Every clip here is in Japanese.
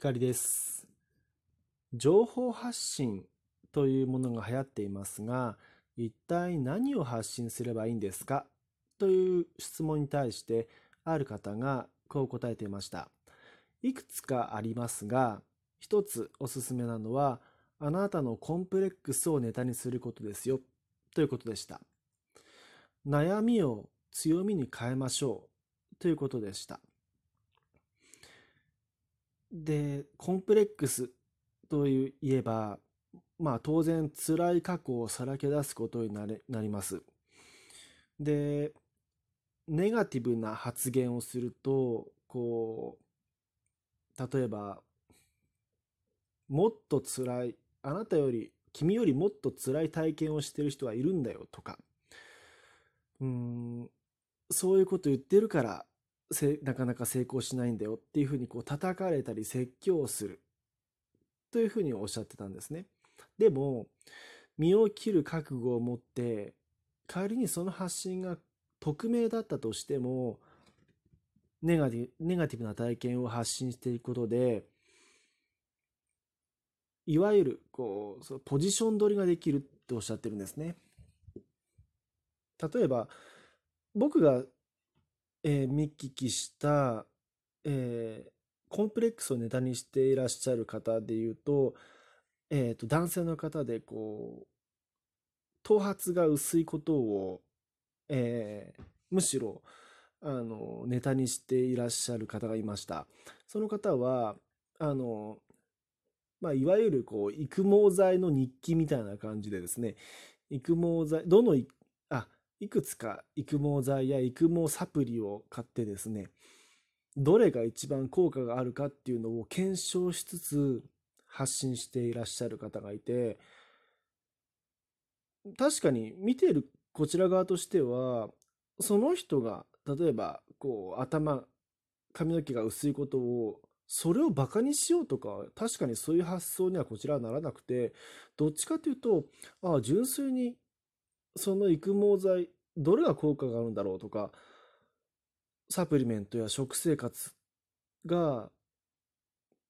光です。情報発信というものが流行っていますが、一体何を発信すればいいんですか？という質問に対して、ある方がこう答えていました。いくつかありますが、一つおすすめなのは、あなたのコンプレックスをネタにすることですよ、ということでした。悩みを強みに変えましょう、ということでした。で、コンプレックスといえば、まあ当然辛い過去をさらけ出すことになれなります。で、ネガティブな発言をすると、こう、例えば、もっと辛い、あなたより、君よりもっと辛い体験をしてる人がいるんだよとか、うん、そういうこと言ってるからなかなか成功しないんだよっていうふうにこう叩かれたり説教をするというふうにおっしゃってたんですね。でも身を切る覚悟を持って仮にその発信が匿名だったとしてもネガティネガティブな体験を発信していくことでいわゆるこうそのポジション取りができるっておっしゃってるんですね。例えば僕がえー、見聞きした、えー、コンプレックスをネタにしていらっしゃる方でいうと、えー、と男性の方でこう頭髪が薄いことを、えー、むしろあのネタにしていらっしゃる方がいました。その方はあの、まあ、いわゆるこう育毛剤の日記みたいな感じでですね育毛剤どのいいくつか育毛剤や育毛サプリを買ってですね、どれが一番効果があるかっていうのを検証しつつ発信していらっしゃる方がいて、確かに見ているこちら側としては、その人が例えばこう頭、髪の毛が薄いことをそれをバカにしようとか、確かにそういう発想にはこちらはならなくて、どっちかというと、ああ、純粋にその育毛剤、どれが効果があるんだろうとか、サプリメントや食生活が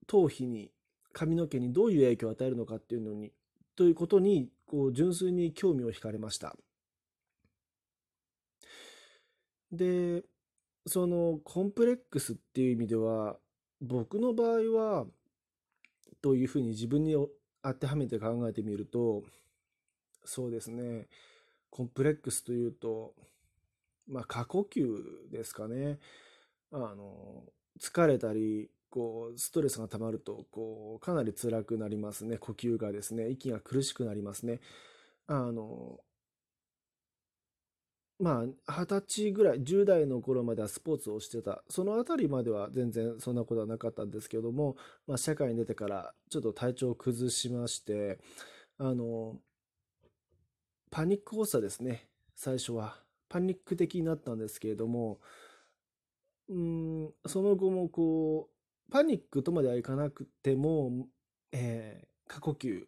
頭皮に髪の毛にどういう影響を与えるのかっていうのにということにこう純粋に興味を惹かれました。でそのコンプレックスっていう意味では僕の場合はというふうに自分に当てはめて考えてみるとそうですね。コンプレックスというと、まあ、過呼吸ですかね。あの、疲れたり、こう、ストレスが溜まると、こう、かなり辛くなりますね。呼吸がですね、息が苦しくなりますね。あの、まあ、二十歳ぐらい、10代の頃まではスポーツをしてた。そのあたりまでは全然そんなことはなかったんですけども、まあ、社会に出てからちょっと体調を崩しまして、あの、パニック発作ですね。最初は。パニック的になったんですけれども、うん、その後もこう、パニックとまではいかなくても、えー、過呼吸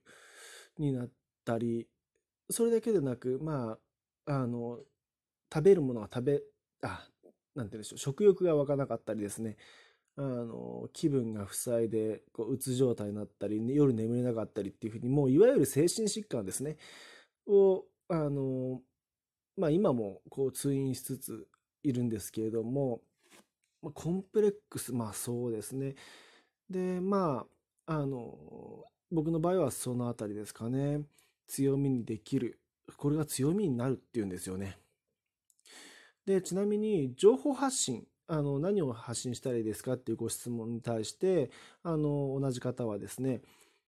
になったり、それだけでなく、まあ、あの、食べるものが食べ、あ、なんて言うんでしょう、食欲が湧かなかったりですね、あの、気分が塞いで、こう、うつ状態になったり、夜眠れなかったりっていうふうに、もういわゆる精神疾患ですね、をあの、まあ今もこう通院しつついるんですけれどもま、コンプレックス、まあそうですね。で、まあ、あの、僕の場合はそのあたりですかね。強みにできる。これが強みになるっていうんですよね。で、ちなみに情報発信、あの、何を発信したらいいですかっていうご質問に対して、あの、同じ方はですね、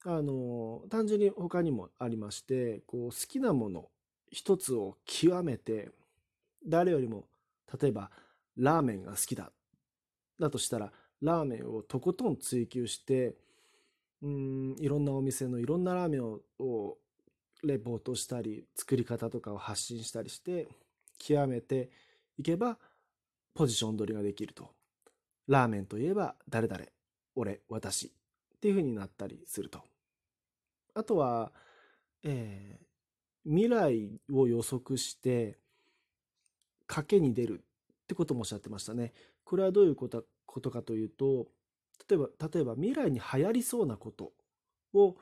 あの、単純に他にもありまして、こう、好きなもの、一つを極めて、誰よりも、例えば、ラーメンが好きだ。だとしたら、ラーメンをとことん追求して、うん、いろんなお店のいろんなラーメンををレポートしたり、作り方とかを発信したりして、極めていけば、ポジション取りができると。ラーメンといえば、誰々、俺、私っていう風になったりすると。あとは、えー、未来を予測して賭けに出るってこともおっしゃってましたね。これはどういうことことかというと例えば、例えば未来に流行りそうなことを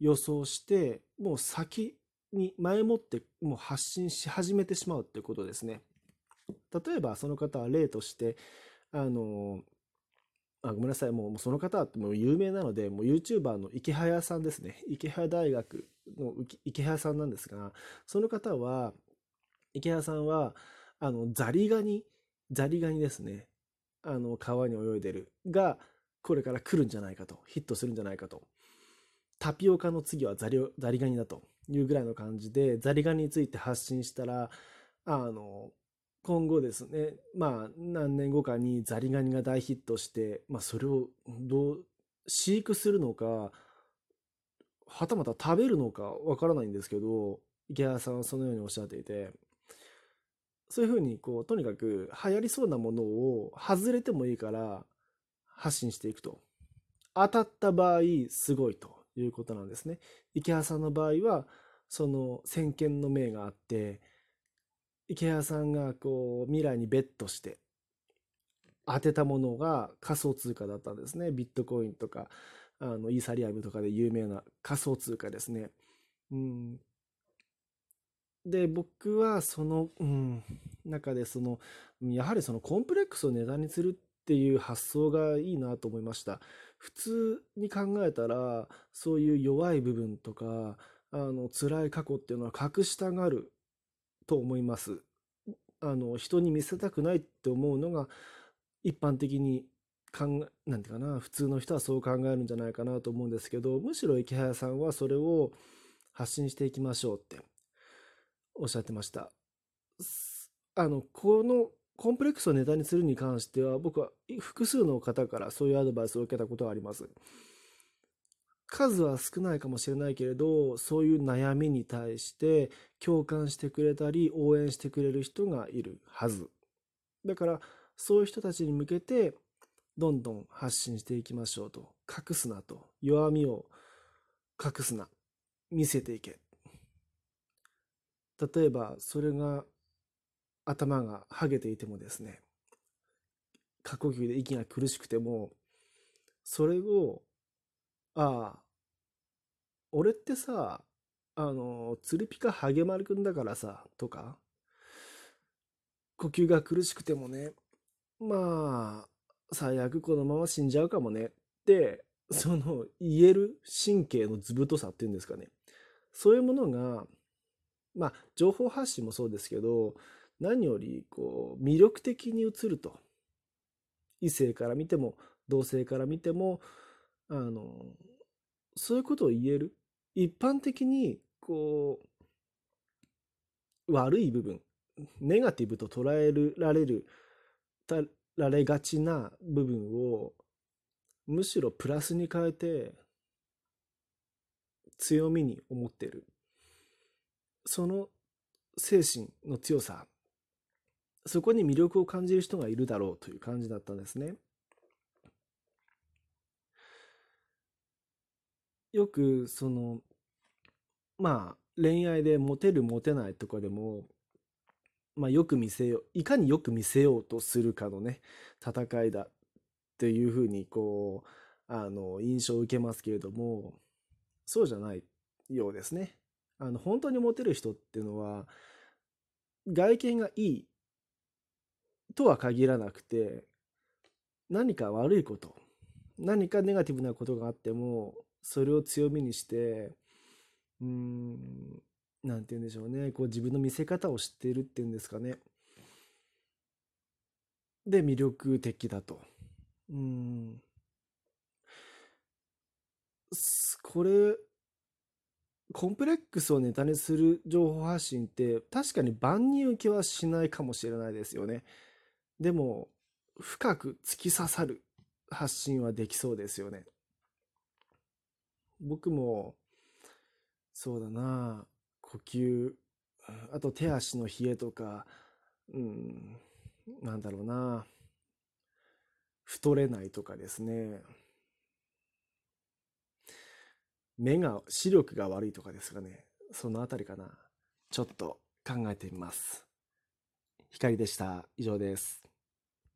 予想して、もう先に前もってもう発信し始めてしまうっていうことですね。例えばその方は例として、あの、あごめんなさい、もうその方はもう有名なので、もう YouTuber の池早さんですね。池早大学の池早さんなんですが、その方は、池早さんは、あの、ザリガニ、ザリガニですね。あの、川に泳いでる。が、これから来るんじゃないかと。ヒットするんじゃないかと。タピオカの次はザリザリガニだというぐらいの感じで、ザリガニについて発信したら、あの、今後ですね、まあ、何年後かにザリガニが大ヒットして、まあ、それをどう、飼育するのか、はたまた食べるのかわからないんですけど、池谷さんはそのようにおっしゃっていて、そういうふうに、こう、とにかく流行りそうなものを外れてもいいから発信していくと。当たった場合、すごいということなんですね。池谷さんの場合は、その先見の明があって、池谷さんがこう未来にベットして当てたものが仮想通貨だったんですね。ビットコインとか、あのイーサリアムとかで有名な仮想通貨ですね。うん、で、僕はその、うん、中でその、やはりそのコンプレックスを値段にするっていう発想がいいなと思いました。普通に考えたら、そういう弱い部分とか、あの辛い過去っていうのは隠したがると思います。あの人に見せたくないって思うのが一般的に考えなんていうかな普通の人はそう考えるんじゃないかなと思うんですけどむしろ池早さんはそれを発信していきましょうっておっしゃってました。あのこのコンプレックスをネタにするに関しては僕は複数の方からそういうアドバイスを受けたことがあります。数は少ないかもしれないけれどそういう悩みに対して共感してくれたり応援してくれる人がいるはずだからそういう人たちに向けてどんどん発信していきましょうと。隠すなと。弱みを隠すな。見せていけ。例えばそれが頭がはげていてもですね。過呼吸で息が苦しくてもそれをああ、俺ってさ、あの、ツルピカハゲマルくんだからさ、とか、呼吸が苦しくてもね、まあ、最悪このまま死んじゃうかもねって、その言える神経の図太さっていうんですかね。そういうものが、まあ、情報発信もそうですけど、何よりこう魅力的に映ると。異性から見ても、同性から見ても、あの、そういうことを言える。一般的に、こう、悪い部分、ネガティブと捉えられる、られがちな部分を、むしろプラスに変えて、強みに思ってる。その精神の強さ、そこに魅力を感じる人がいるだろうという感じだったんですね。よくそのまあ恋愛でモテるモテないとかでもまあよく見せよういかによく見せようとするかのね戦いだっていうふうにこうあの印象を受けますけれどもそうじゃないようですね。あの本当にモテる人っていうのは外見がいいとは限らなくて何か悪いこと何かネガティブなことがあってもそれを強みにして、うん、なんて言うんでしょうね、こう自分の見せ方を知っているっていうんですかね。で、魅力的だと。うん。これ、コンプレックスをネタにする情報発信って確かに万人受けはしないかもしれないですよね。でも、深く突き刺さる発信はできそうですよね。僕も、そうだな、呼吸、あと手足の冷えとか、うん、なんだろうな、太れないとかですね。目が、視力が悪いとかですかね。そのあたりかな。ちょっと考えてみます。光でした。以上です。